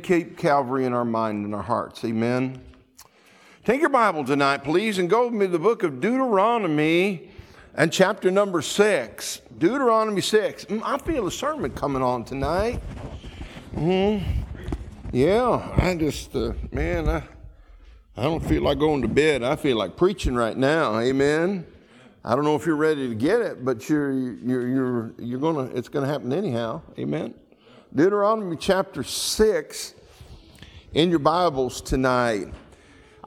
Keep Calvary in our mind and our hearts. Amen. Take your Bible tonight, please, and go with me to the book of Deuteronomy and chapter number six. Deuteronomy 6. Mm, I feel a sermon coming on tonight. hmm Yeah, I just, uh, man, I, I don't feel like going to bed. I feel like preaching right now. Amen. I don't know if you're ready to get it, but you're, you're, you're, you're gonna, it's to happen anyhow. Amen. Deuteronomy chapter 6 in your Bibles tonight.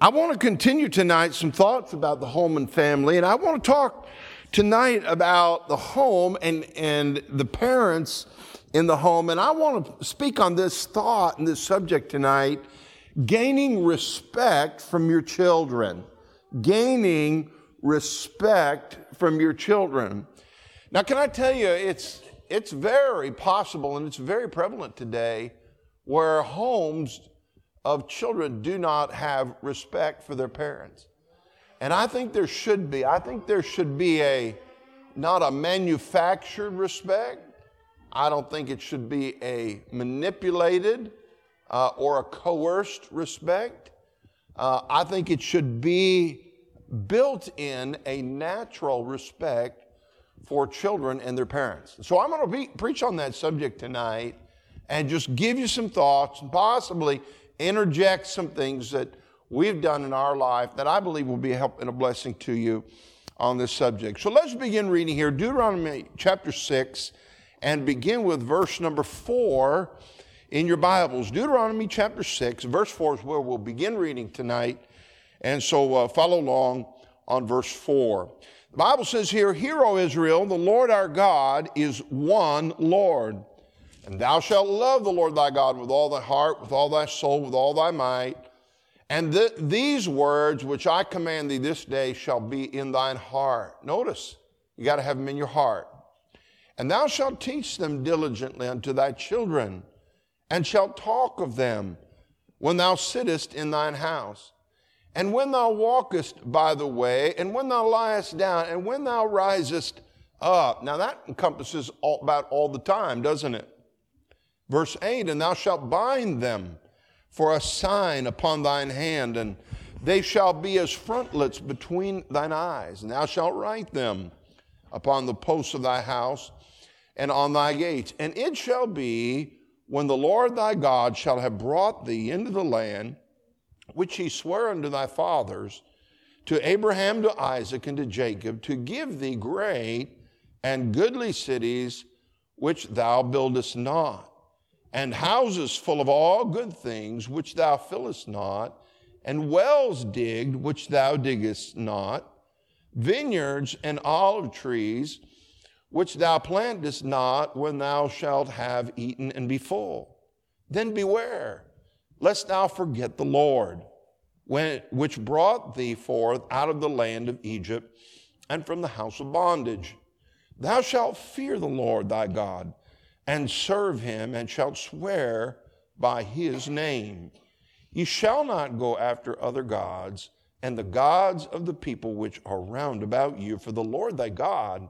I want to continue tonight some thoughts about the home and family, and I want to talk tonight about the home and, and the parents in the home. And I want to speak on this thought and this subject tonight gaining respect from your children. Gaining respect from your children. Now, can I tell you, it's it's very possible and it's very prevalent today where homes of children do not have respect for their parents. And I think there should be. I think there should be a not a manufactured respect. I don't think it should be a manipulated uh, or a coerced respect. Uh, I think it should be built in a natural respect for children and their parents. So I'm going to be, preach on that subject tonight and just give you some thoughts and possibly interject some things that we've done in our life that I believe will be a help and a blessing to you on this subject. So let's begin reading here Deuteronomy chapter 6 and begin with verse number 4 in your Bibles. Deuteronomy chapter 6, verse 4 is where we'll begin reading tonight. And so uh, follow along on verse 4. The Bible says here, Hear, O Israel, the Lord our God is one Lord. And thou shalt love the Lord thy God with all thy heart, with all thy soul, with all thy might. And th- these words which I command thee this day shall be in thine heart. Notice, you got to have them in your heart. And thou shalt teach them diligently unto thy children, and shalt talk of them when thou sittest in thine house and when thou walkest by the way, and when thou liest down, and when thou risest up. Now that encompasses all, about all the time, doesn't it? Verse 8, and thou shalt bind them for a sign upon thine hand, and they shall be as frontlets between thine eyes, and thou shalt write them upon the posts of thy house and on thy gates. And it shall be when the Lord thy God shall have brought thee into the land, which he sware unto thy fathers, to Abraham, to Isaac, and to Jacob, to give thee great and goodly cities which thou buildest not, and houses full of all good things which thou fillest not, and wells digged which thou diggest not, vineyards and olive trees which thou plantest not when thou shalt have eaten and be full. Then beware lest thou forget the Lord, when, which brought thee forth out of the land of Egypt and from the house of bondage. Thou shalt fear the Lord thy God and serve him, and shalt swear by his name. Ye shall not go after other gods and the gods of the people which are round about you, for the Lord thy God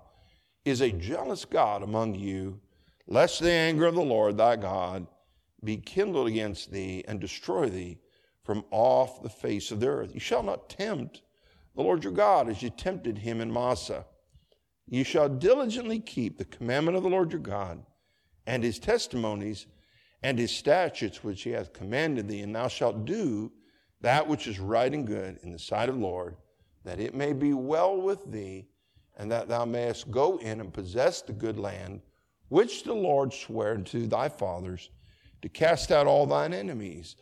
is a jealous God among you, lest the anger of the Lord thy God be kindled against thee and destroy thee from off the face of the earth. You shall not tempt the Lord your God as you tempted him in Massah. You shall diligently keep the commandment of the Lord your God and his testimonies and his statutes which he hath commanded thee, and thou shalt do that which is right and good in the sight of the Lord, that it may be well with thee, and that thou mayest go in and possess the good land which the Lord sware unto thy fathers to cast out all thine enemies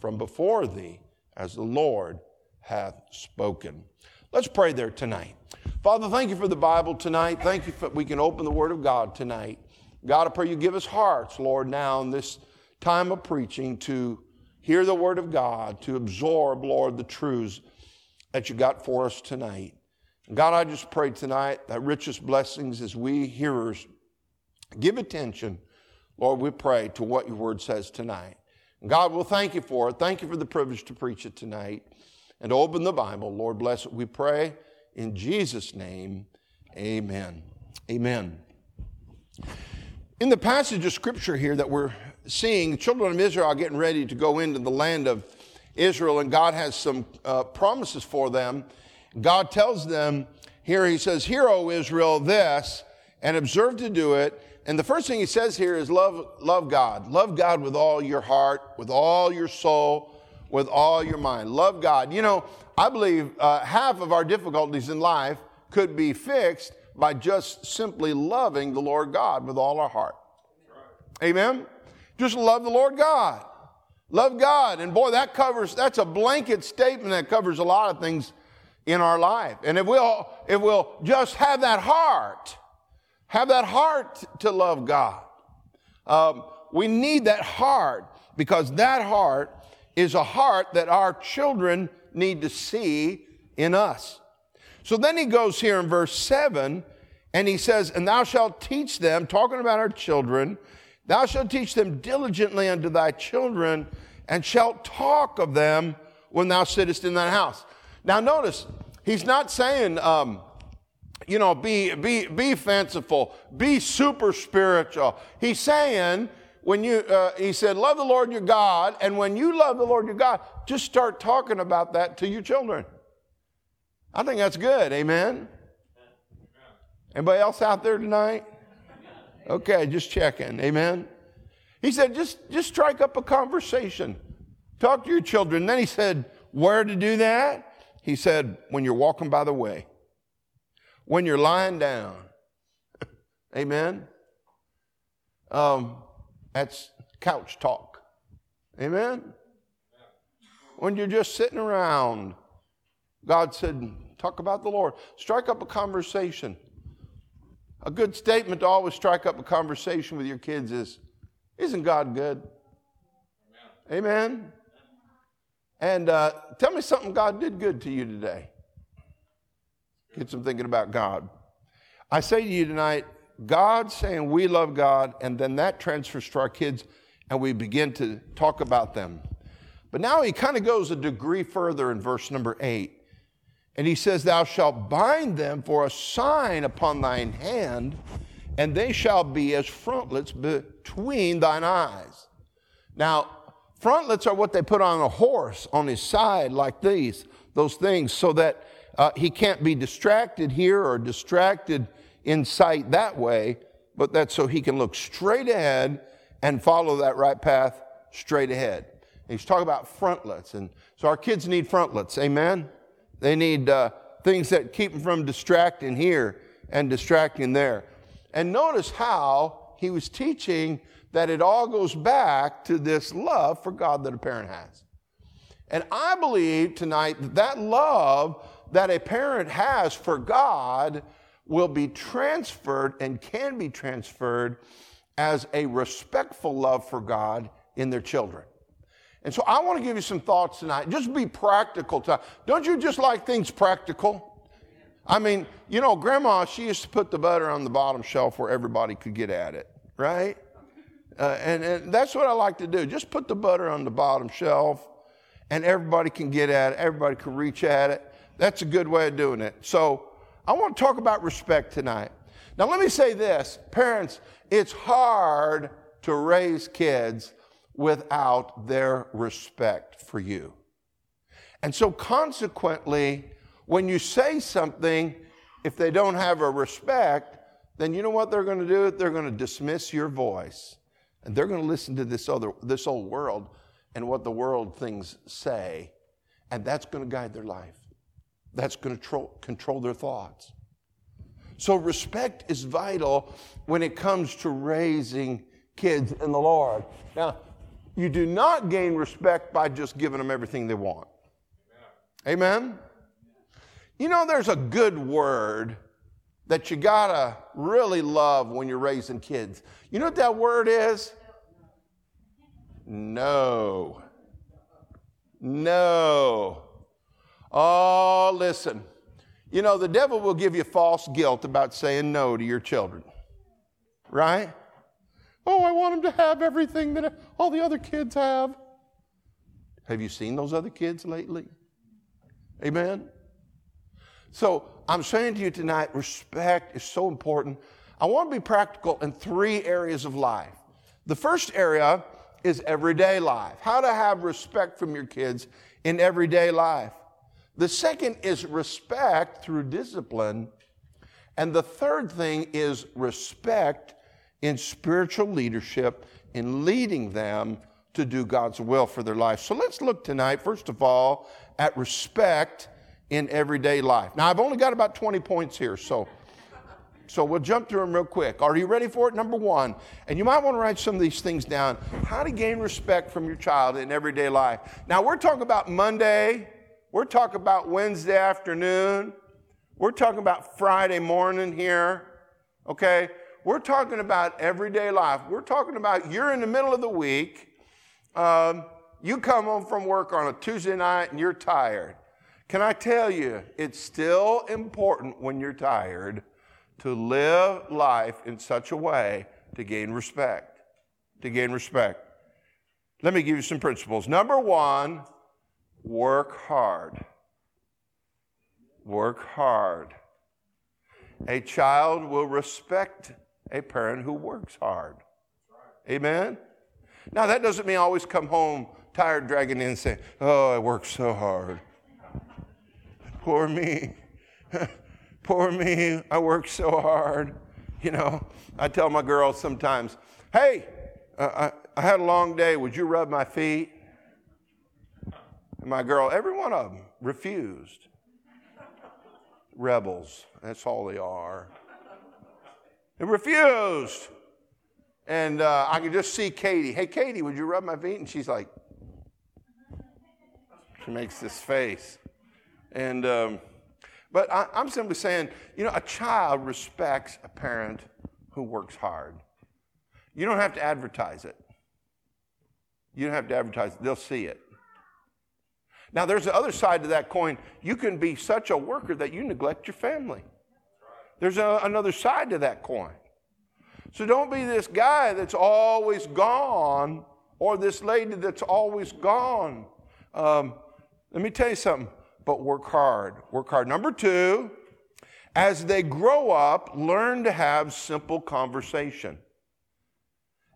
from before thee, as the Lord hath spoken. Let's pray there tonight. Father, thank you for the Bible tonight. Thank you for we can open the Word of God tonight. God, I pray you give us hearts, Lord, now in this time of preaching to hear the Word of God, to absorb, Lord, the truths that you got for us tonight. God, I just pray tonight that richest blessings as we hearers give attention Lord, we pray to what your word says tonight. God, we'll thank you for it. Thank you for the privilege to preach it tonight and open the Bible. Lord, bless it. We pray in Jesus' name. Amen. Amen. In the passage of scripture here that we're seeing the children of Israel are getting ready to go into the land of Israel, and God has some uh, promises for them. God tells them here, He says, Hear, O Israel, this, and observe to do it. And the first thing He says here is love, love God. Love God with all your heart, with all your soul, with all your mind. Love God. You know, I believe uh, half of our difficulties in life could be fixed by just simply loving the Lord God with all our heart. Amen? Just love the Lord God. Love God. And boy, that covers, that's a blanket statement that covers a lot of things in our life. And if we'll, if we'll just have that heart, have that heart to love God. Um, we need that heart because that heart is a heart that our children need to see in us. So then he goes here in verse 7 and he says, And thou shalt teach them, talking about our children, thou shalt teach them diligently unto thy children, and shalt talk of them when thou sittest in thine house. Now, notice, he's not saying, um, you know, be, be, be fanciful, be super spiritual. He's saying, when you, uh, he said, love the Lord your God, and when you love the Lord your God, just start talking about that to your children. I think that's good. Amen. Anybody else out there tonight? Okay, just checking. Amen. He said, just, just strike up a conversation. Talk to your children. Then he said, where to do that? He said, when you're walking by the way, when you're lying down. Amen. Um, that's couch talk. Amen. When you're just sitting around God said, talk about the Lord. Strike up a conversation. A good statement to always strike up a conversation with your kids is, Isn't God good? Amen. Amen. And uh, tell me something God did good to you today. Get some thinking about God. I say to you tonight, God saying we love God, and then that transfers to our kids, and we begin to talk about them. But now he kind of goes a degree further in verse number eight. And he says, Thou shalt bind them for a sign upon thine hand, and they shall be as frontlets between thine eyes. Now, frontlets are what they put on a horse on his side, like these, those things, so that uh, he can't be distracted here or distracted in sight that way, but that's so he can look straight ahead and follow that right path straight ahead. And he's talking about frontlets. And so our kids need frontlets. Amen? They need uh, things that keep them from distracting here and distracting there. And notice how he was teaching that it all goes back to this love for God that a parent has. And I believe tonight that that love that a parent has for God will be transferred and can be transferred as a respectful love for God in their children. And so I want to give you some thoughts tonight. Just be practical. To, don't you just like things practical? I mean, you know, grandma, she used to put the butter on the bottom shelf where everybody could get at it, right? Uh, and, and that's what I like to do. Just put the butter on the bottom shelf and everybody can get at it, everybody can reach at it. That's a good way of doing it. So I want to talk about respect tonight. Now, let me say this parents, it's hard to raise kids without their respect for you. And so, consequently, when you say something, if they don't have a respect, then you know what they're going to do? They're going to dismiss your voice. And they're going to listen to this other this old world and what the world things say. And that's going to guide their life. That's going to tro- control their thoughts. So respect is vital when it comes to raising kids in the Lord. Now, you do not gain respect by just giving them everything they want. Amen? You know, there's a good word that you gotta really love when you're raising kids. You know what that word is? No. No. Oh, listen. You know, the devil will give you false guilt about saying no to your children, right? Oh, I want them to have everything that all the other kids have. Have you seen those other kids lately? Amen? So I'm saying to you tonight, respect is so important. I want to be practical in three areas of life. The first area is everyday life. How to have respect from your kids in everyday life. The second is respect through discipline. And the third thing is respect in spiritual leadership, in leading them to do God's will for their life. So let's look tonight, first of all, at respect in everyday life. Now, I've only got about 20 points here, so so we'll jump through them real quick. Are you ready for it? Number one, and you might want to write some of these things down how to gain respect from your child in everyday life. Now, we're talking about Monday, we're talking about Wednesday afternoon, we're talking about Friday morning here, okay? We're talking about everyday life. We're talking about you're in the middle of the week, um, you come home from work on a Tuesday night and you're tired. Can I tell you, it's still important when you're tired to live life in such a way to gain respect. To gain respect. Let me give you some principles. Number one, work hard. Work hard. A child will respect a parent who works hard. Amen? Now, that doesn't mean I always come home tired, dragging in, saying, Oh, I worked so hard. Poor me. Poor me, I work so hard. You know, I tell my girls sometimes, hey, uh, I, I had a long day. Would you rub my feet? My girl, every one of them, refused. Rebels, that's all they are. They refused. And uh, I could just see Katie. Hey, Katie, would you rub my feet? And she's like, she makes this face. And um, but I, am simply saying, you know, a child respects a parent who works hard. You don't have to advertise it. You don't have to advertise it, they'll see it. Now, there's the other side to that coin. You can be such a worker that you neglect your family. There's a, another side to that coin. So don't be this guy that's always gone or this lady that's always gone. Um, let me tell you something but work hard. Work hard. Number two, as they grow up, learn to have simple conversation.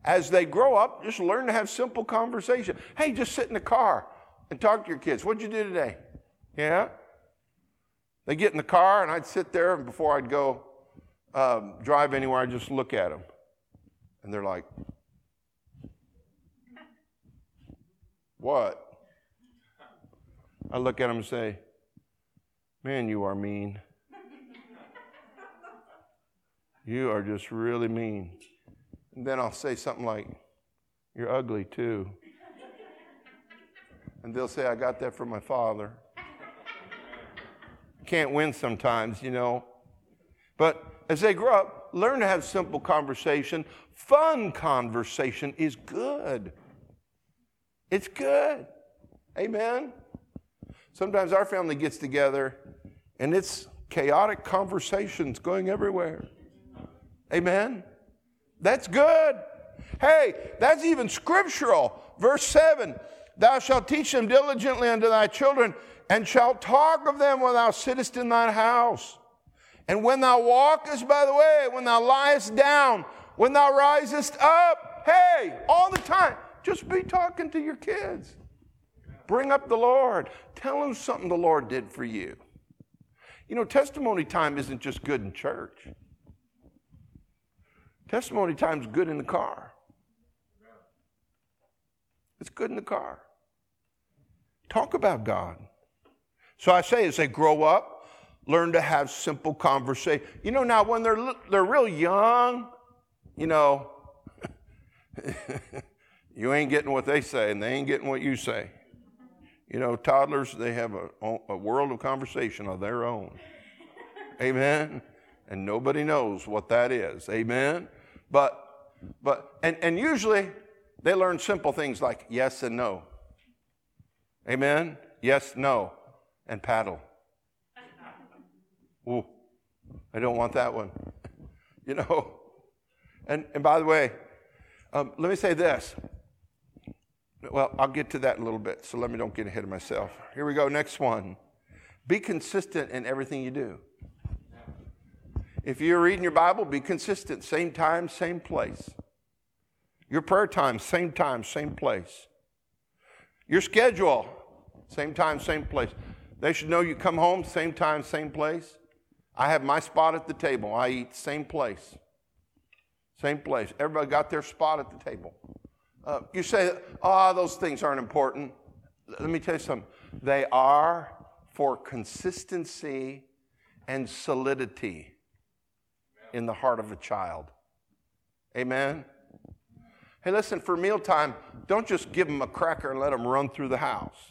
As they grow up, just learn to have simple conversation. Hey, just sit in the car and talk to your kids. What'd you do today? Yeah? They get in the car, and I'd sit there, and before I'd go um, drive anywhere, I'd just look at them. And they're like, What? I look at them and say, Man, you are mean. you are just really mean. And then I'll say something like, You're ugly too. And they'll say, I got that from my father. Can't win sometimes, you know. But as they grow up, learn to have simple conversation. Fun conversation is good. It's good. Amen. Sometimes our family gets together and it's chaotic conversations going everywhere. Amen? That's good. Hey, that's even scriptural. Verse 7 Thou shalt teach them diligently unto thy children, and shalt talk of them when thou sittest in thine house. And when thou walkest by the way, when thou liest down, when thou risest up, hey, all the time, just be talking to your kids. Bring up the Lord. Tell them something the Lord did for you. You know, testimony time isn't just good in church. Testimony time's good in the car. It's good in the car. Talk about God. So I say, as they grow up, learn to have simple conversation. You know, now when they're they're real young, you know, you ain't getting what they say, and they ain't getting what you say. You know, toddlers, they have a, a world of conversation of their own. Amen. And nobody knows what that is. Amen. But, but, and, and usually they learn simple things like yes and no. Amen. Yes, no, and paddle. Ooh, I don't want that one. You know. And, and by the way, um, let me say this well, I'll get to that in a little bit, so let me don't get ahead of myself. Here we go, next one. Be consistent in everything you do. If you're reading your Bible, be consistent, same time, same place. Your prayer time, same time, same place. Your schedule, same time, same place. They should know you come home, same time, same place. I have my spot at the table. I eat same place. Same place. Everybody got their spot at the table. Uh, you say, oh, those things aren't important. Let me tell you something. They are for consistency and solidity in the heart of a child. Amen? Hey, listen, for mealtime, don't just give them a cracker and let them run through the house.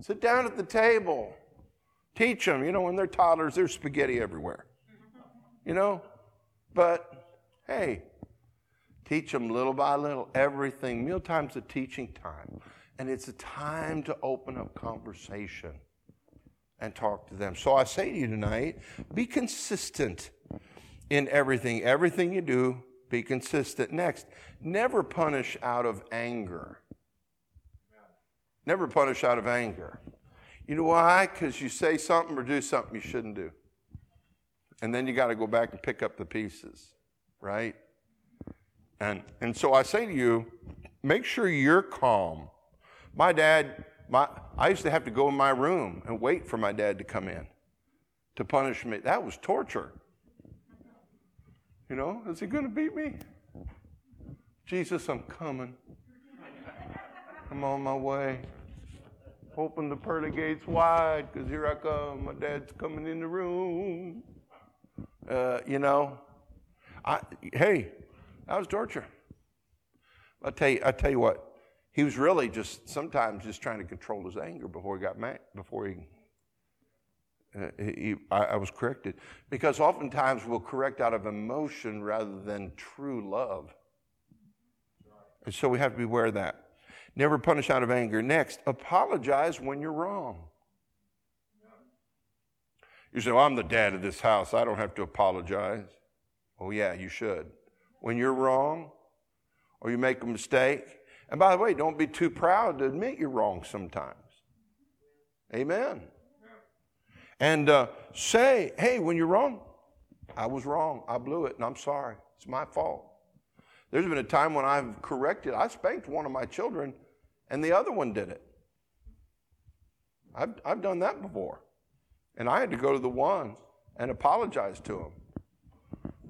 Sit down at the table. Teach them. You know, when they're toddlers, there's spaghetti everywhere. You know? But hey, teach them little by little everything. Mealtime's a teaching time, and it's a time to open up conversation and talk to them. So I say to you tonight be consistent in everything. Everything you do, be consistent. Next, never punish out of anger. Never punish out of anger. You know why? Because you say something or do something you shouldn't do. And then you got to go back and pick up the pieces, right? And, and so I say to you, make sure you're calm. My dad, my, I used to have to go in my room and wait for my dad to come in to punish me. That was torture. You know, is he going to beat me? Jesus, I'm coming. I'm on my way. Open the pearly gates wide, because here I come. My dad's coming in the room. Uh, you know, I, hey, that was torture. I tell you, I tell you what, he was really just sometimes just trying to control his anger before he got mad, before he uh, I, I, was corrected. Because oftentimes we'll correct out of emotion rather than true love. And so we have to be aware of that. Never punish out of anger. Next, apologize when you're wrong. You say, Well, I'm the dad of this house. I don't have to apologize. Oh, yeah, you should. When you're wrong or you make a mistake, and by the way, don't be too proud to admit you're wrong sometimes. Amen. And uh, say, hey, when you're wrong, I was wrong. I blew it, and I'm sorry. It's my fault. There's been a time when I've corrected, I spanked one of my children, and the other one did it. I've, I've done that before. And I had to go to the one and apologize to him.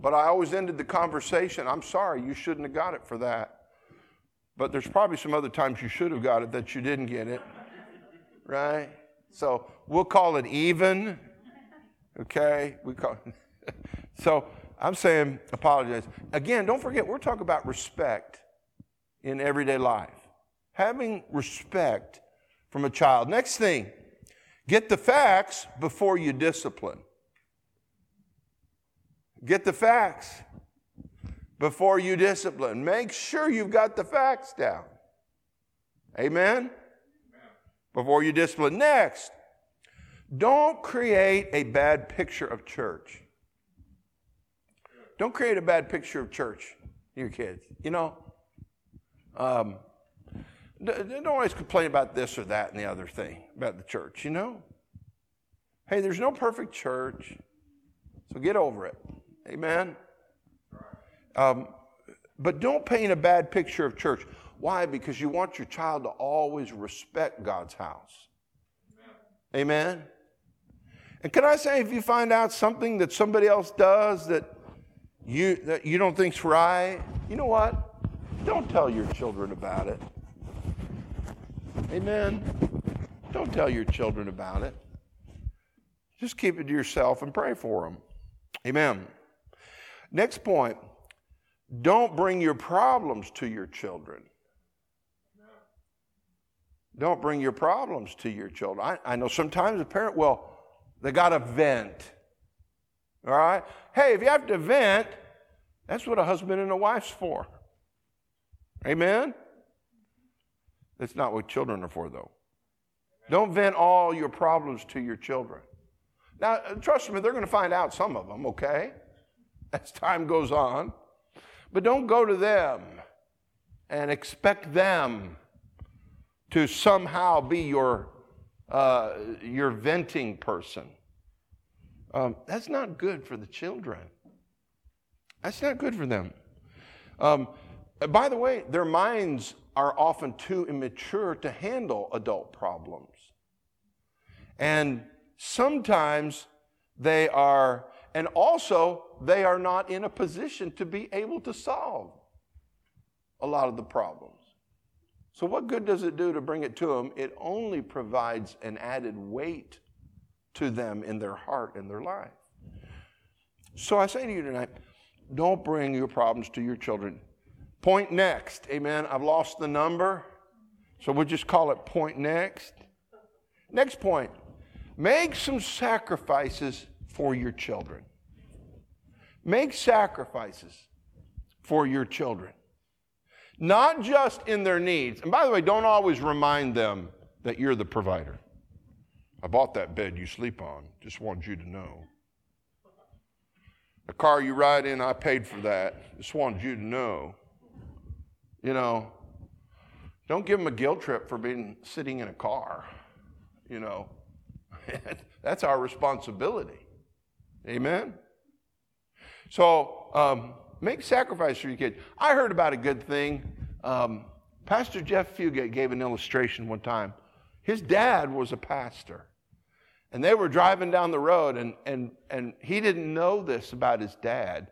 But I always ended the conversation I'm sorry, you shouldn't have got it for that. But there's probably some other times you should have got it that you didn't get it. Right? So we'll call it even. Okay? We call So I'm saying apologize. Again, don't forget, we're talking about respect in everyday life. Having respect from a child. Next thing, get the facts before you discipline. Get the facts before you discipline. Make sure you've got the facts down. Amen? Before you discipline. Next, don't create a bad picture of church. Don't create a bad picture of church, your kids. You know, um, don't always complain about this or that and the other thing about the church, you know? Hey, there's no perfect church, so get over it. Amen? Um, but don't paint a bad picture of church. Why? Because you want your child to always respect God's house. Amen. Amen? And can I say, if you find out something that somebody else does that you, that you don't think's right, you know what? Don't tell your children about it. Amen. Don't tell your children about it. Just keep it to yourself and pray for them. Amen. Next point don't bring your problems to your children. Don't bring your problems to your children. I, I know sometimes a parent will, they got to vent. All right? Hey, if you have to vent, that's what a husband and a wife's for. Amen? That's not what children are for, though. Don't vent all your problems to your children. Now, uh, trust me, they're going to find out some of them, okay? As time goes on. But don't go to them and expect them to somehow be your, uh, your venting person. Um, that's not good for the children. That's not good for them. Um, by the way, their minds are often too immature to handle adult problems. And sometimes they are, and also they are not in a position to be able to solve a lot of the problems. So, what good does it do to bring it to them? It only provides an added weight to them in their heart and their life. So, I say to you tonight don't bring your problems to your children. Point next. Amen. I've lost the number, so we'll just call it point next. Next point make some sacrifices for your children. Make sacrifices for your children. Not just in their needs. And by the way, don't always remind them that you're the provider. I bought that bed you sleep on. Just wanted you to know. The car you ride in, I paid for that. Just wanted you to know. You know, don't give them a guilt trip for being sitting in a car. You know, that's our responsibility. Amen? So, um, make sacrifice for your kids. I heard about a good thing. Um, pastor Jeff Fugate gave an illustration one time. His dad was a pastor. And they were driving down the road, and, and, and he didn't know this about his dad.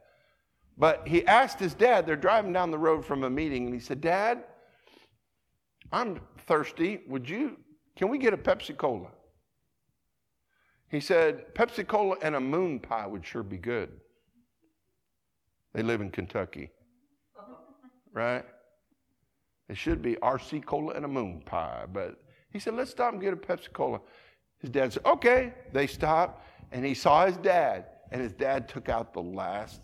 But he asked his dad, they're driving down the road from a meeting, and he said, Dad, I'm thirsty. Would you, can we get a Pepsi Cola? He said, Pepsi Cola and a moon pie would sure be good. They live in Kentucky, right? It should be RC Cola and a moon pie. But he said, let's stop and get a Pepsi Cola. His dad said, okay. They stopped, and he saw his dad, and his dad took out the last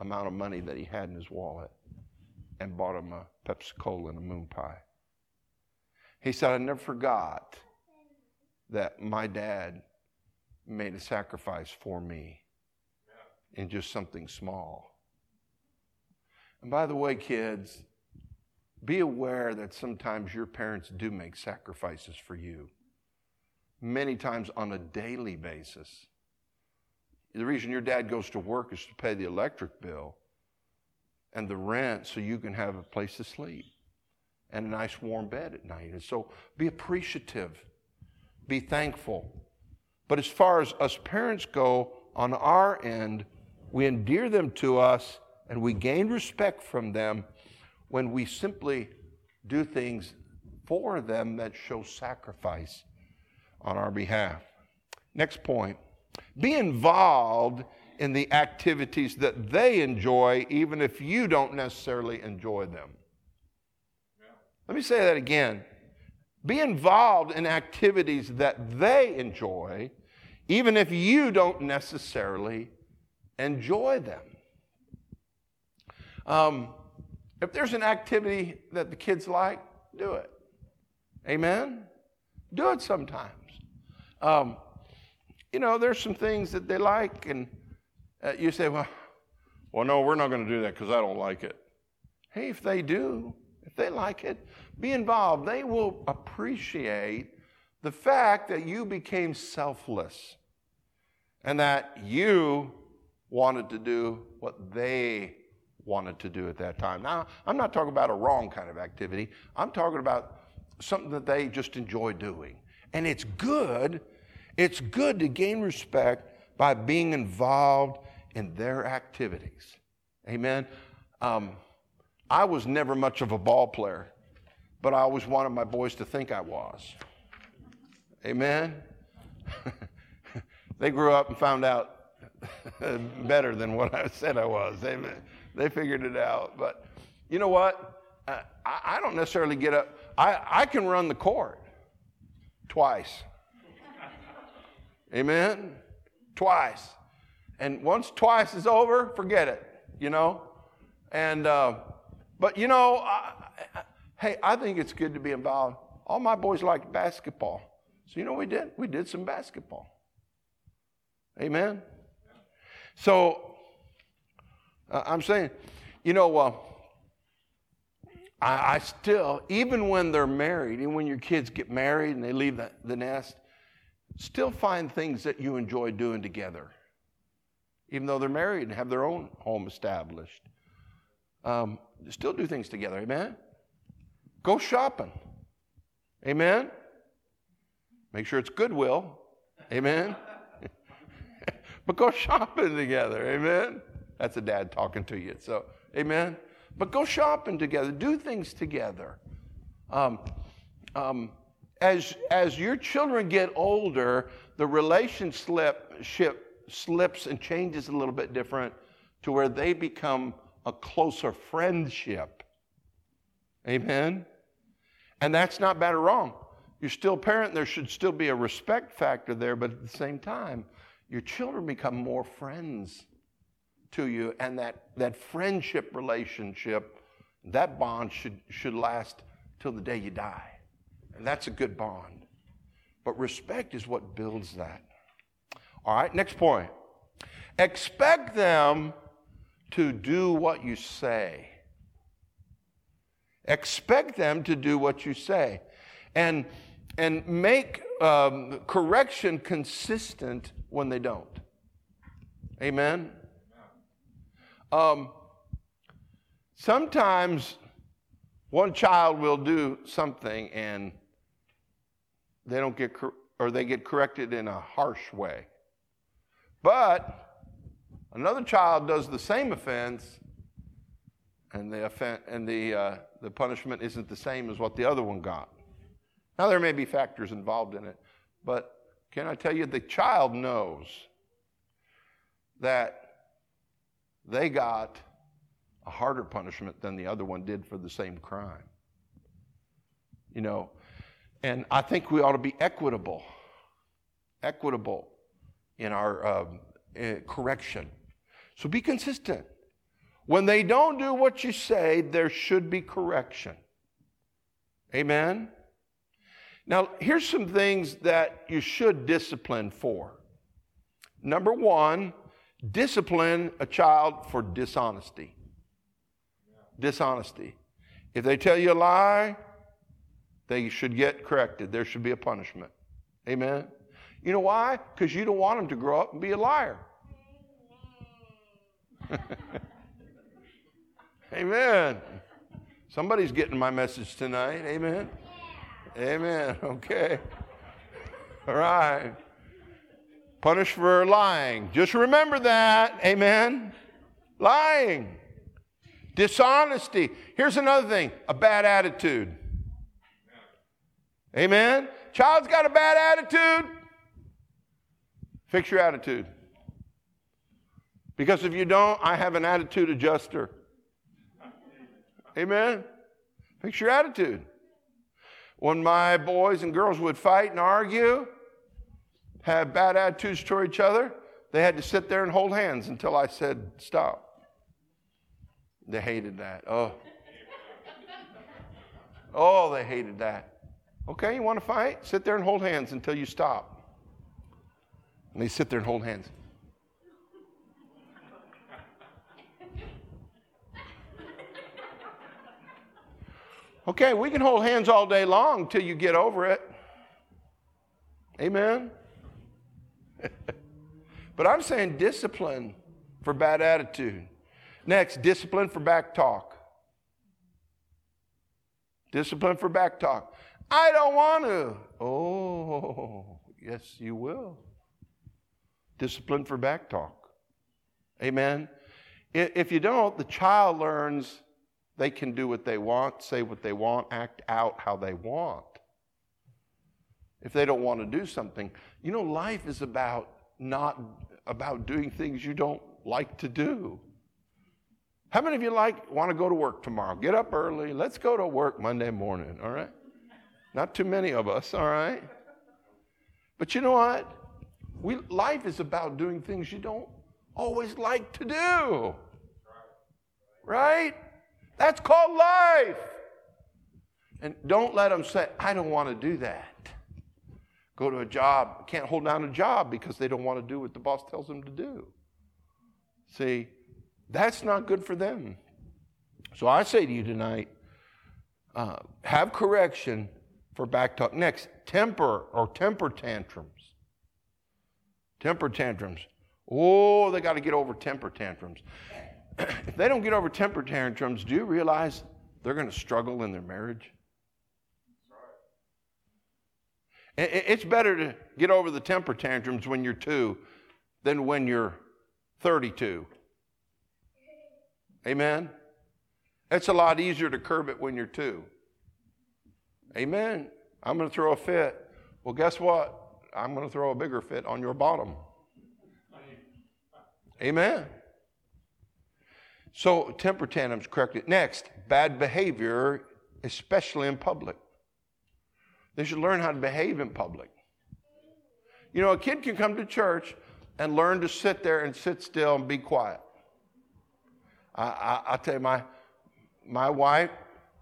amount of money that he had in his wallet and bought him a Pepsi Cola and a moon pie. He said, I never forgot that my dad made a sacrifice for me in just something small. And by the way, kids, be aware that sometimes your parents do make sacrifices for you, many times on a daily basis. The reason your dad goes to work is to pay the electric bill and the rent so you can have a place to sleep and a nice warm bed at night. And so be appreciative, be thankful. But as far as us parents go, on our end, we endear them to us and we gain respect from them when we simply do things for them that show sacrifice on our behalf. Next point be involved in the activities that they enjoy, even if you don't necessarily enjoy them. Let me say that again. Be involved in activities that they enjoy, even if you don't necessarily enjoy them. Um, if there's an activity that the kids like, do it. Amen? Do it sometimes. Um, you know, there's some things that they like, and uh, you say, well, well, no, we're not going to do that because I don't like it. Hey, if they do, if they like it, be involved. They will appreciate the fact that you became selfless and that you wanted to do what they wanted to do at that time. Now, I'm not talking about a wrong kind of activity, I'm talking about something that they just enjoy doing. And it's good, it's good to gain respect by being involved in their activities. Amen. Um, I was never much of a ball player, but I always wanted my boys to think I was. Amen. they grew up and found out better than what I said I was. Amen they figured it out. But you know what? Uh, I, I, don't necessarily get up. I, I can run the court twice. Amen? Twice. And once twice is over, forget it, you know? And, uh, but you know, I, I, hey, I think it's good to be involved. All my boys like basketball. So you know we did? We did some basketball. Amen? So I'm saying, you know, uh, I, I, still, even when they're married, even when your kids get married and they leave the, the nest, still find things that you enjoy doing together, even though they're married and have their own home established. Um, still do things together. Amen? Go shopping. Amen? Make sure it's Goodwill. Amen? but go shopping together. Amen? That's a dad talking to you. So, amen? But go shopping together. Do things together. Um, um, as, as your children get older, the relationship slips and changes a little bit different to where they become a closer friendship. Amen? And that's not bad or wrong. You're still parent, there should still be a respect factor there, but at the same time, your children become more friends to you, and that, that friendship relationship, that bond should, should last till the day you die. And that's a good bond. But respect is what builds that. All right, next point. Expect them to do what you say. Expect them to do what you say. And, and make um, correction consistent when they don't. Amen? Um, sometimes one child will do something and they don't get, cor- or they get corrected in a harsh way. But another child does the same offense and the, offense, and the, uh, the punishment isn't the same as what the other one got. Now, there may be factors involved in it, but can I tell you, the child knows that they got a harder punishment than the other one did for the same crime. You know, and I think we ought to be equitable, equitable in our uh, correction. So be consistent. When they don't do what you say, there should be correction. Amen? Now, here's some things that you should discipline for. Number one, discipline a child for dishonesty. Dishonesty. If they tell you a lie, they should get corrected. There should be a punishment. Amen? You know why? Because you don't want them to grow up and be a liar. Amen. Somebody's getting my message tonight. Amen. Amen. Okay. All right. Punish for lying. Just remember that. Amen. Lying. Dishonesty. Here's another thing a bad attitude. Amen. Child's got a bad attitude. Fix your attitude. Because if you don't, I have an attitude adjuster. Amen. Fix your attitude. When my boys and girls would fight and argue, have bad attitudes toward each other, they had to sit there and hold hands until I said, stop. They hated that. Oh. Oh, they hated that. Okay, you want to fight? Sit there and hold hands until you stop. And they sit there and hold hands. Okay, we can hold hands all day long till you get over it. Amen. but I'm saying discipline for bad attitude. Next, discipline for back talk. Discipline for back talk. I don't want to. Oh, yes, you will. Discipline for back talk. Amen. If you don't, the child learns they can do what they want, say what they want, act out how they want. If they don't want to do something, you know, life is about not about doing things you don't like to do. How many of you like want to go to work tomorrow? Get up early. Let's go to work Monday morning, all right? Not too many of us, all right? But you know what? We, life is about doing things you don't always like to do. Right? That's called life. And don't let them say, I don't want to do that. Go to a job, can't hold down a job because they don't want to do what the boss tells them to do. See, that's not good for them. So I say to you tonight uh, have correction for back talk. Next, temper or temper tantrums. Temper tantrums. Oh, they got to get over temper tantrums. if they don't get over temper tantrums, do you realize they're going to struggle in their marriage? It's better to get over the temper tantrums when you're two than when you're 32. Amen? It's a lot easier to curb it when you're two. Amen. I'm going to throw a fit. Well, guess what? I'm going to throw a bigger fit on your bottom. Amen. So, temper tantrums corrected. Next, bad behavior, especially in public. They should learn how to behave in public. You know, a kid can come to church and learn to sit there and sit still and be quiet. I, I, I tell you, my, my wife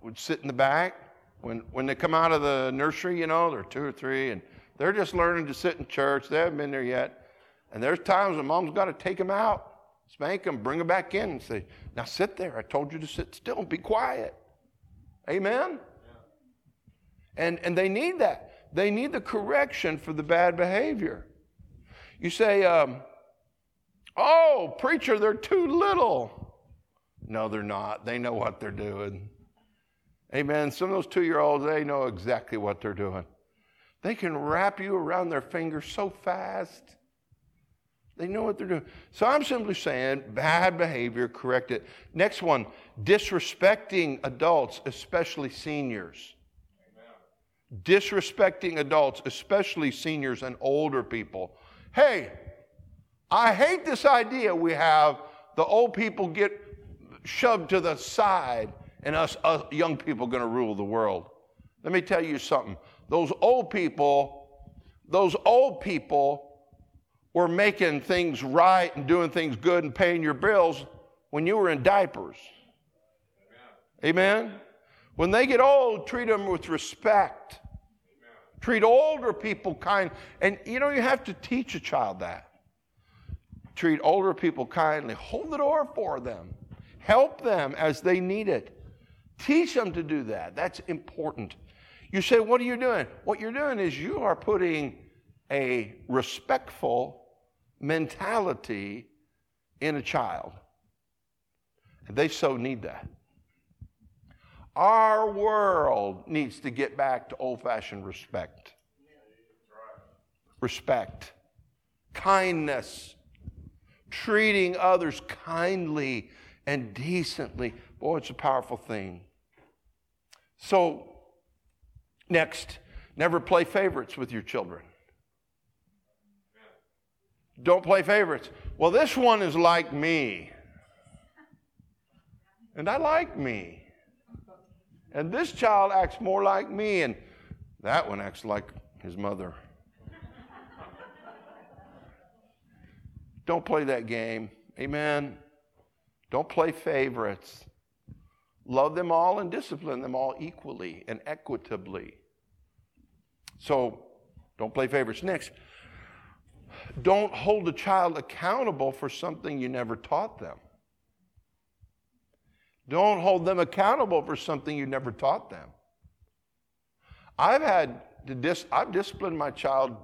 would sit in the back when, when they come out of the nursery, you know, they're two or three, and they're just learning to sit in church. They haven't been there yet. And there's times when mom's got to take them out, spank them, bring them back in, and say, Now sit there. I told you to sit still and be quiet. Amen? And, and they need that. They need the correction for the bad behavior. You say, um, Oh, preacher, they're too little. No, they're not. They know what they're doing. Amen. Some of those two year olds, they know exactly what they're doing. They can wrap you around their finger so fast. They know what they're doing. So I'm simply saying bad behavior, correct it. Next one disrespecting adults, especially seniors. Disrespecting adults, especially seniors and older people. Hey, I hate this idea we have the old people get shoved to the side and us, us young people going to rule the world. Let me tell you something. Those old people, those old people were making things right and doing things good and paying your bills when you were in diapers. Amen? When they get old, treat them with respect. Treat older people kind. And you know, you have to teach a child that. Treat older people kindly. Hold the door for them. Help them as they need it. Teach them to do that. That's important. You say, What are you doing? What you're doing is you are putting a respectful mentality in a child. And they so need that. Our world needs to get back to old fashioned respect. Respect, kindness, treating others kindly and decently. Boy, it's a powerful thing. So, next, never play favorites with your children. Don't play favorites. Well, this one is like me. And I like me. And this child acts more like me, and that one acts like his mother. Don't play that game. Amen. Don't play favorites. Love them all and discipline them all equally and equitably. So don't play favorites. Next, don't hold a child accountable for something you never taught them. Don't hold them accountable for something you never taught them. I've had to dis- I've disciplined my child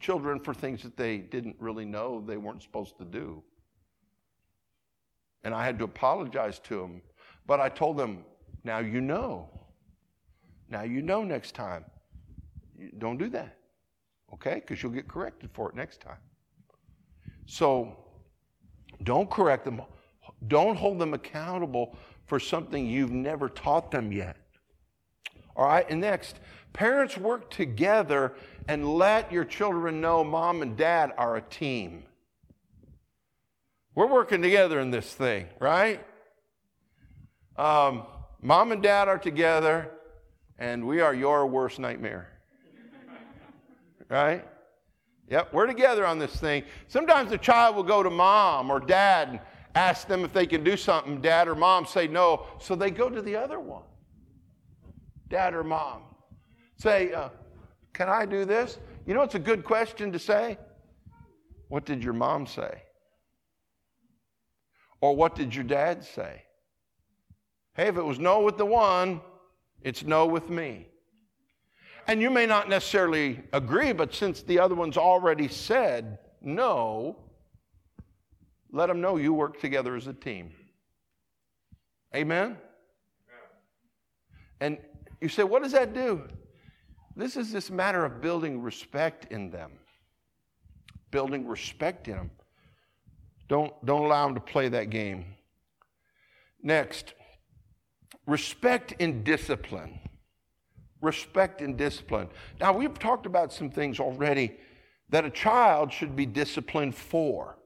children for things that they didn't really know they weren't supposed to do. And I had to apologize to them but I told them, now you know. Now you know next time. Don't do that. Okay? Because you'll get corrected for it next time. So don't correct them. Don't hold them accountable for something you've never taught them yet. All right? And next, parents work together and let your children know mom and dad are a team. We're working together in this thing, right? Um, mom and dad are together, and we are your worst nightmare. right? Yep, we're together on this thing. Sometimes the child will go to mom or dad ask them if they can do something. Dad or mom say no, so they go to the other one. Dad or mom say, uh, Can I do this? You know, it's a good question to say. What did your mom say? Or what did your dad say? Hey, if it was no with the one, it's no with me. And you may not necessarily agree, but since the other one's already said no, let them know you work together as a team. Amen? And you say, what does that do? This is this matter of building respect in them. Building respect in them. Don't, don't allow them to play that game. Next, respect in discipline. Respect and discipline. Now, we've talked about some things already that a child should be disciplined for.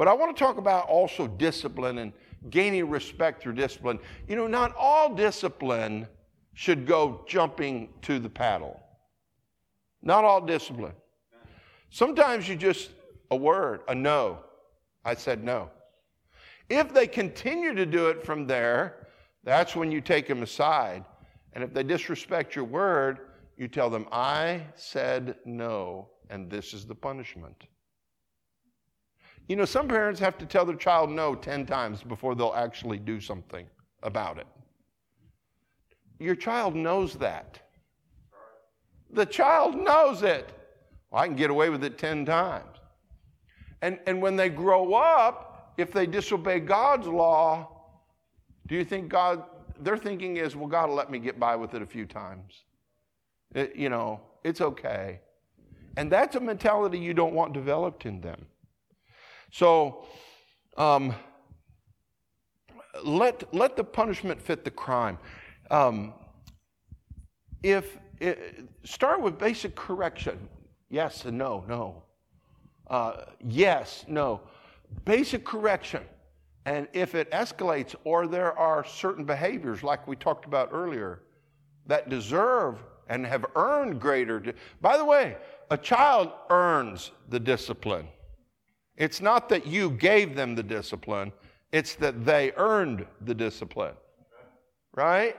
But I want to talk about also discipline and gaining respect through discipline. You know, not all discipline should go jumping to the paddle. Not all discipline. Sometimes you just, a word, a no. I said no. If they continue to do it from there, that's when you take them aside. And if they disrespect your word, you tell them, I said no, and this is the punishment. You know, some parents have to tell their child no 10 times before they'll actually do something about it. Your child knows that. The child knows it. Well, I can get away with it 10 times. And, and when they grow up, if they disobey God's law, do you think God, their thinking is, well, God will let me get by with it a few times. It, you know, it's okay. And that's a mentality you don't want developed in them. So um, let, let the punishment fit the crime. Um, if it, start with basic correction yes and no, no. Uh, yes, no. Basic correction. And if it escalates or there are certain behaviors, like we talked about earlier, that deserve and have earned greater. By the way, a child earns the discipline. It's not that you gave them the discipline, it's that they earned the discipline. Right?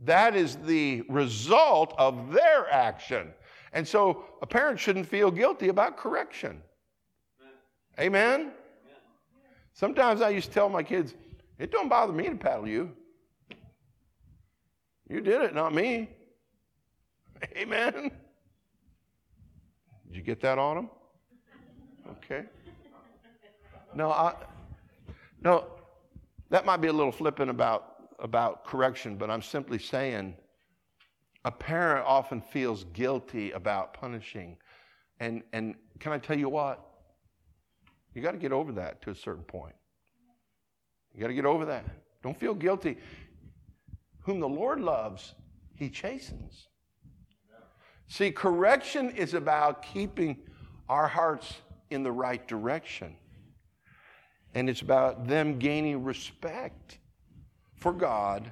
That is the result of their action. And so a parent shouldn't feel guilty about correction. Amen? Sometimes I used to tell my kids, it don't bother me to paddle you. You did it, not me. Amen? Did you get that them? Okay. No, I, no, that might be a little flippant about, about correction, but I'm simply saying a parent often feels guilty about punishing. And, and can I tell you what? You got to get over that to a certain point. You got to get over that. Don't feel guilty. Whom the Lord loves, he chastens. See, correction is about keeping our hearts in the right direction and it's about them gaining respect for God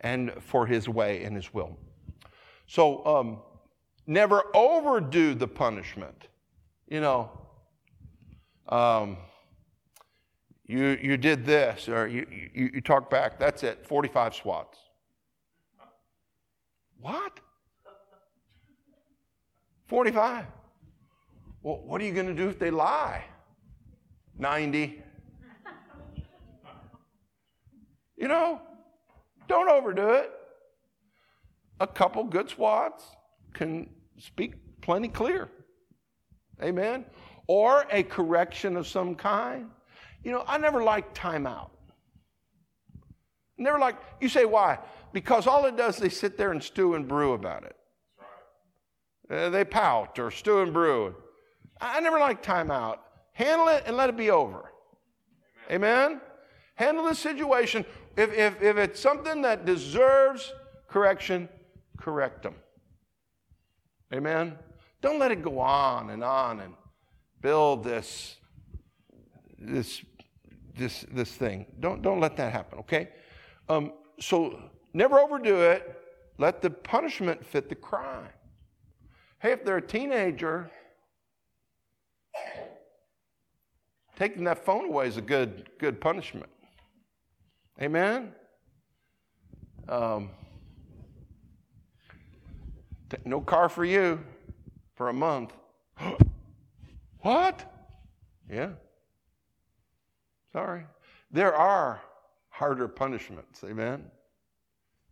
and for His way and His will. So, um, never overdo the punishment. You know, um, you, you did this, or you, you, you talk back, that's it, 45 swats. What? 45. Well, what are you going to do if they lie? 90. You know, don't overdo it. A couple good swats can speak plenty clear. Amen. Or a correction of some kind. You know, I never liked timeout. Never like you say why? Because all it does, they sit there and stew and brew about it. Uh, they pout or stew and brew. I never like timeout. Handle it and let it be over. Amen. Amen? Handle the situation if, if, if it's something that deserves correction, correct them. Amen? Don't let it go on and on and build this, this, this, this thing. Don't, don't let that happen, okay? Um, so never overdo it. Let the punishment fit the crime. Hey, if they're a teenager, taking that phone away is a good, good punishment. Amen? Um, no car for you for a month. what? Yeah. Sorry. There are harder punishments. Amen?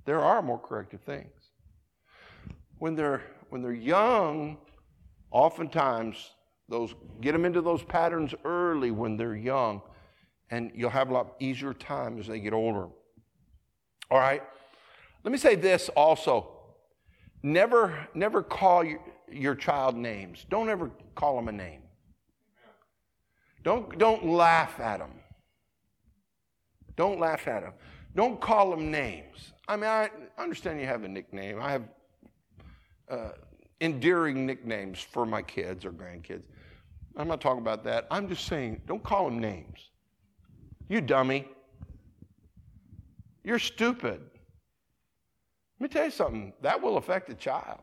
There are more corrective things. When they're, when they're young, oftentimes those get them into those patterns early when they're young and you'll have a lot easier time as they get older. All right? Let me say this also. Never, never call your, your child names. Don't ever call them a name. Don't, don't laugh at them. Don't laugh at them. Don't call them names. I mean, I understand you have a nickname. I have uh, endearing nicknames for my kids or grandkids. I'm not talking about that. I'm just saying, don't call them names. You dummy. You're stupid. Let me tell you something. That will affect a child.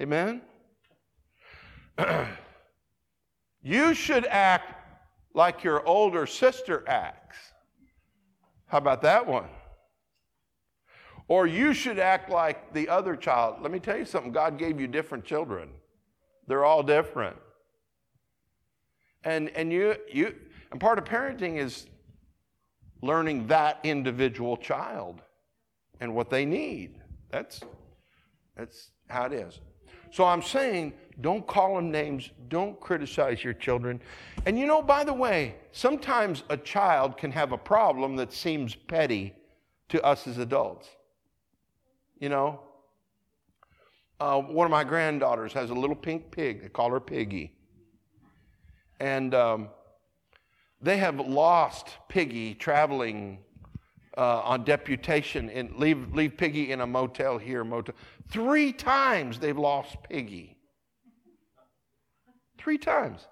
Amen? you should act like your older sister acts. How about that one? Or you should act like the other child. Let me tell you something God gave you different children, they're all different. And, and you, you, and part of parenting is learning that individual child and what they need. That's, that's how it is. So I'm saying don't call them names, don't criticize your children. And you know, by the way, sometimes a child can have a problem that seems petty to us as adults. You know, uh, one of my granddaughters has a little pink pig. They call her Piggy. And um, they have lost Piggy traveling uh, on deputation and leave, leave Piggy in a motel here, motel. Three times they've lost Piggy. Three times.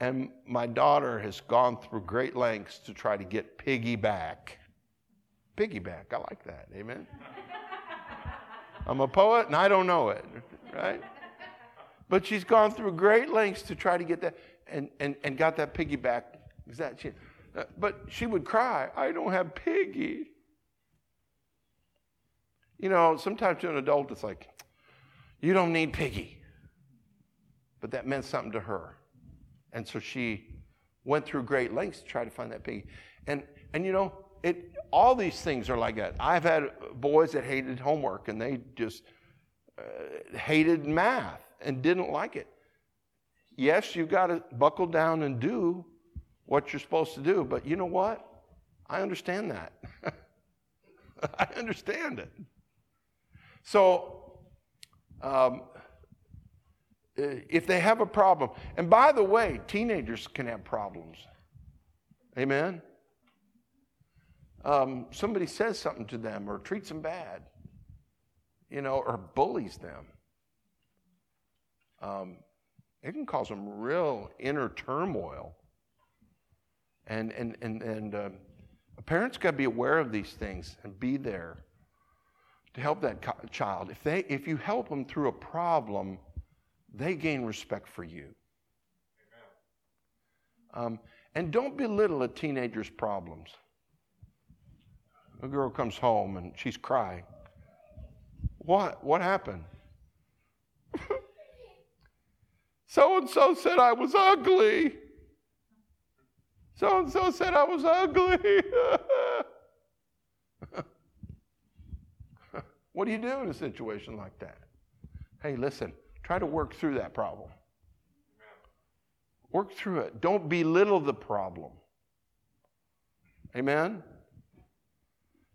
And my daughter has gone through great lengths to try to get Piggy back. Piggy back, I like that. Amen. I'm a poet and I don't know it, right? But she's gone through great lengths to try to get that and, and, and got that piggy back. Is that she, uh, but she would cry, I don't have piggy. You know, sometimes to an adult, it's like, you don't need piggy. But that meant something to her. And so she went through great lengths to try to find that piggy. And, and you know, it, all these things are like that. I've had boys that hated homework and they just uh, hated math and didn't like it. Yes, you've got to buckle down and do what you're supposed to do, but you know what? I understand that. I understand it. So, um, if they have a problem, and by the way, teenagers can have problems. Amen? um, somebody says something to them or treats them bad, you know, or bullies them, um, it can cause them real inner turmoil. And, and, and, and uh, parents got to be aware of these things and be there to help that co- child. If, they, if you help them through a problem, they gain respect for you. Um, and don't belittle a teenager's problems. A girl comes home and she's crying. What? What happened? So and so said I was ugly. So and so said I was ugly. what do you do in a situation like that? Hey, listen, try to work through that problem. Work through it. Don't belittle the problem. Amen?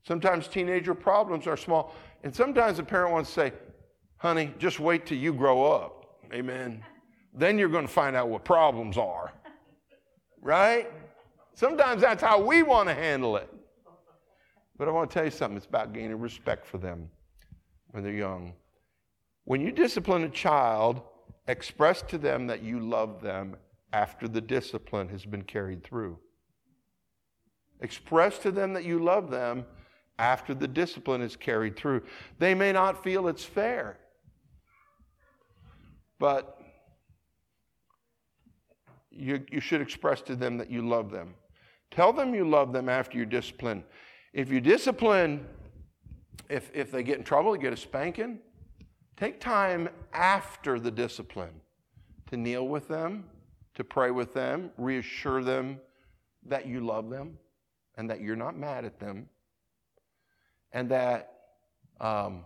Sometimes teenager problems are small. And sometimes a parent wants to say, honey, just wait till you grow up. Amen. Then you're going to find out what problems are. Right? Sometimes that's how we want to handle it. But I want to tell you something it's about gaining respect for them when they're young. When you discipline a child, express to them that you love them after the discipline has been carried through. Express to them that you love them after the discipline is carried through. They may not feel it's fair, but you, you should express to them that you love them. Tell them you love them after you discipline. If you discipline, if, if they get in trouble, get a spanking, take time after the discipline to kneel with them, to pray with them, reassure them that you love them and that you're not mad at them and that um,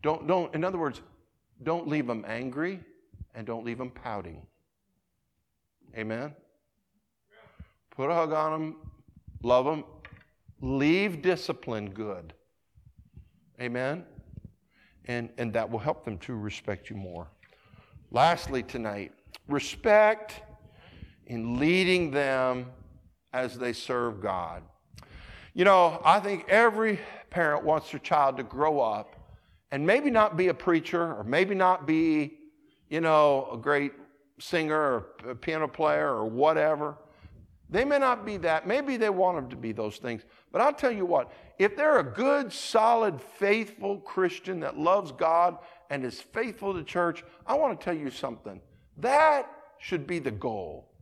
don't, don't, in other words, don't leave them angry and don't leave them pouting. Amen? Put a hug on them, love them, leave discipline good. Amen? And, and that will help them to respect you more. Lastly, tonight, respect in leading them as they serve God. You know, I think every parent wants their child to grow up and maybe not be a preacher or maybe not be, you know, a great singer or a piano player or whatever. They may not be that. Maybe they want them to be those things. But I'll tell you what, if they're a good, solid, faithful Christian that loves God and is faithful to church, I want to tell you something. That should be the goal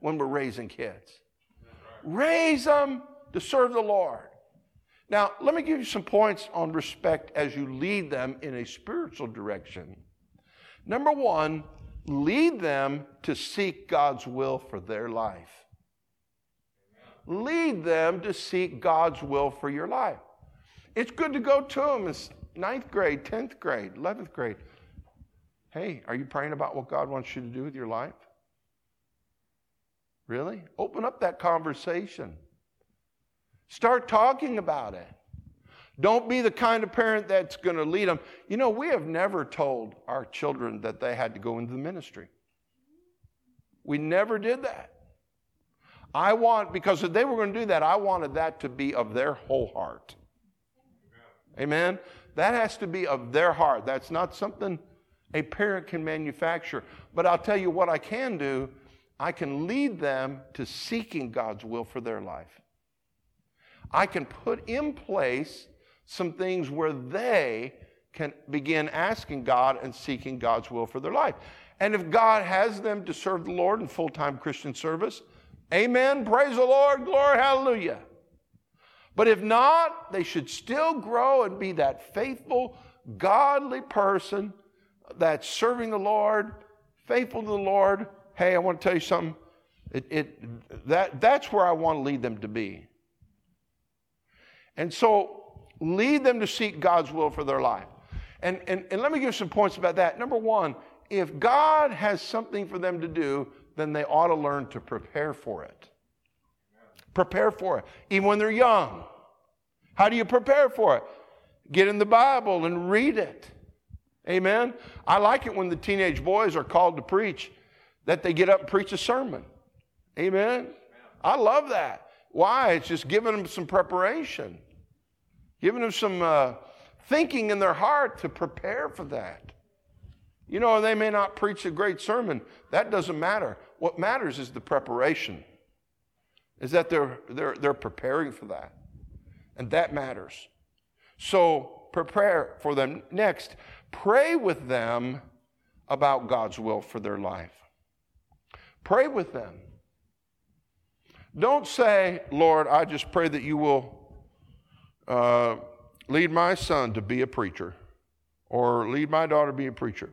when we're raising kids. Raise them to serve the Lord. Now, let me give you some points on respect as you lead them in a spiritual direction. Number one, lead them to seek God's will for their life. Lead them to seek God's will for your life. It's good to go to them in ninth grade, 10th grade, 11th grade. Hey, are you praying about what God wants you to do with your life? Really? Open up that conversation. Start talking about it. Don't be the kind of parent that's going to lead them. You know, we have never told our children that they had to go into the ministry. We never did that. I want, because if they were going to do that, I wanted that to be of their whole heart. Amen? That has to be of their heart. That's not something a parent can manufacture. But I'll tell you what I can do I can lead them to seeking God's will for their life. I can put in place some things where they can begin asking God and seeking God's will for their life. And if God has them to serve the Lord in full time Christian service, amen, praise the Lord, glory, hallelujah. But if not, they should still grow and be that faithful, godly person that's serving the Lord, faithful to the Lord. Hey, I want to tell you something. It, it, that, that's where I want to lead them to be. And so lead them to seek God's will for their life. And, and, and let me give some points about that. Number one, if God has something for them to do, then they ought to learn to prepare for it. Prepare for it, even when they're young. How do you prepare for it? Get in the Bible and read it. Amen. I like it when the teenage boys are called to preach that they get up and preach a sermon. Amen. I love that. Why? It's just giving them some preparation giving them some uh, thinking in their heart to prepare for that. You know, they may not preach a great sermon. That doesn't matter. What matters is the preparation, is that they're, they're, they're preparing for that. And that matters. So prepare for them. Next, pray with them about God's will for their life. Pray with them. Don't say, Lord, I just pray that you will uh, lead my son to be a preacher or lead my daughter to be a preacher.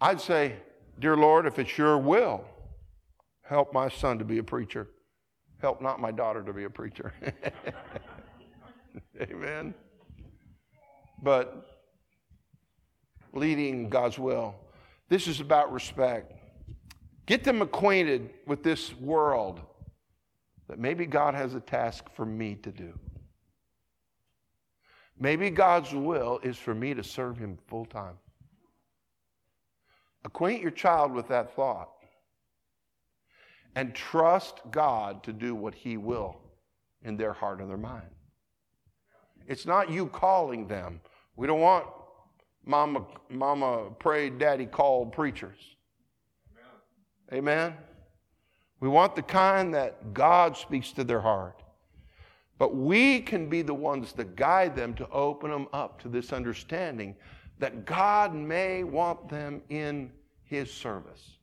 I'd say, Dear Lord, if it's your will, help my son to be a preacher. Help not my daughter to be a preacher. Amen. But leading God's will. This is about respect. Get them acquainted with this world that maybe God has a task for me to do. Maybe God's will is for me to serve Him full time. Acquaint your child with that thought and trust God to do what He will in their heart and their mind. It's not you calling them. We don't want mama, mama prayed, daddy called preachers. Amen. Amen. We want the kind that God speaks to their heart. But we can be the ones that guide them to open them up to this understanding that God may want them in His service.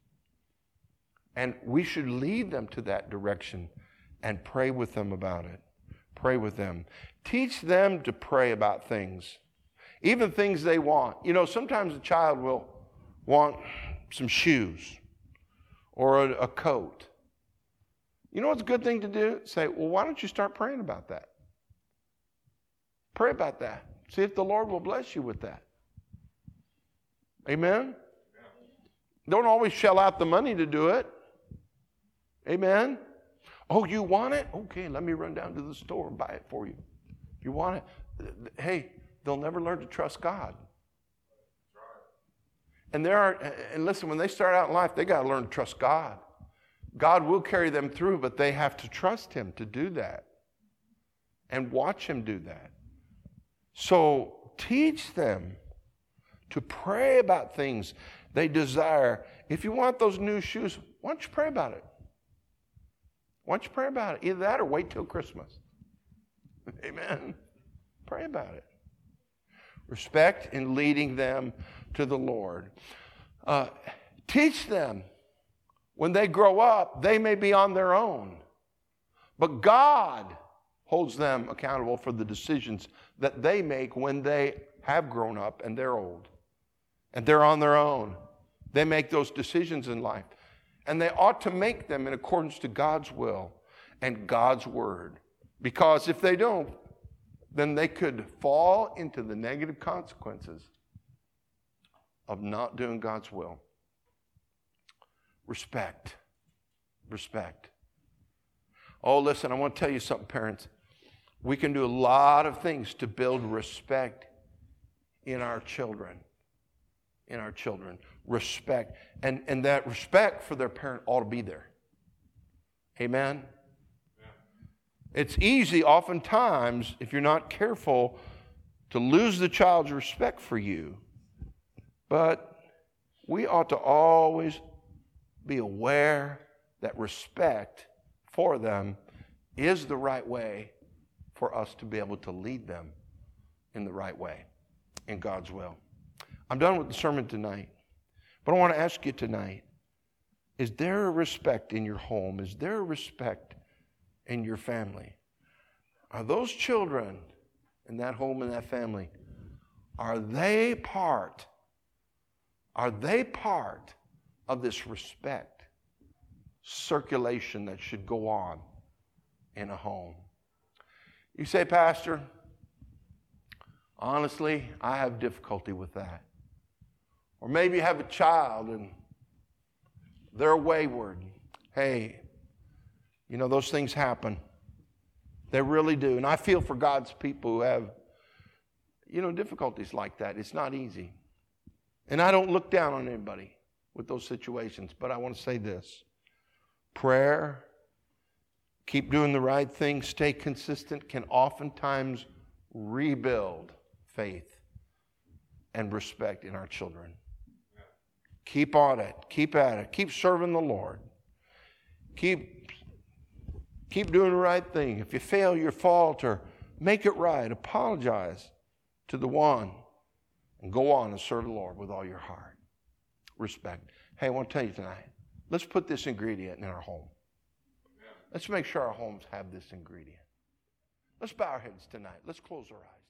And we should lead them to that direction and pray with them about it. Pray with them. Teach them to pray about things, even things they want. You know, sometimes a child will want some shoes or a, a coat you know what's a good thing to do? Say, well, why don't you start praying about that? Pray about that. See if the Lord will bless you with that. Amen? Don't always shell out the money to do it. Amen? Oh, you want it? Okay, let me run down to the store and buy it for you. You want it? Hey, they'll never learn to trust God. And there are, and listen, when they start out in life, they got to learn to trust God. God will carry them through, but they have to trust Him to do that and watch Him do that. So teach them to pray about things they desire. If you want those new shoes, why don't you pray about it? Why don't you pray about it? Either that or wait till Christmas. Amen. Pray about it. Respect in leading them to the Lord. Uh, teach them when they grow up, they may be on their own, but God holds them accountable for the decisions that they make when they have grown up and they're old and they're on their own. They make those decisions in life. And they ought to make them in accordance to God's will and God's word. Because if they don't, then they could fall into the negative consequences of not doing God's will. Respect. Respect. Oh, listen, I want to tell you something, parents. We can do a lot of things to build respect in our children. In our children. Respect. And, and that respect for their parent ought to be there. Amen? It's easy, oftentimes, if you're not careful, to lose the child's respect for you. But we ought to always be aware that respect for them is the right way for us to be able to lead them in the right way, in God's will. I'm done with the sermon tonight, but I want to ask you tonight is there a respect in your home? Is there a respect in your family? Are those children in that home and that family, are they part? Are they part of this respect circulation that should go on in a home? You say, Pastor, honestly, I have difficulty with that. Or maybe you have a child and they're wayward. Hey, you know, those things happen. They really do. And I feel for God's people who have, you know, difficulties like that. It's not easy. And I don't look down on anybody with those situations, but I want to say this prayer, keep doing the right thing, stay consistent, can oftentimes rebuild faith and respect in our children. Keep on it. Keep at it. Keep serving the Lord. Keep Keep doing the right thing. If you fail, you falter, make it right. Apologize to the one and go on and serve the Lord with all your heart. Respect. Hey, I want to tell you tonight, let's put this ingredient in our home. Let's make sure our homes have this ingredient. Let's bow our heads tonight. Let's close our eyes.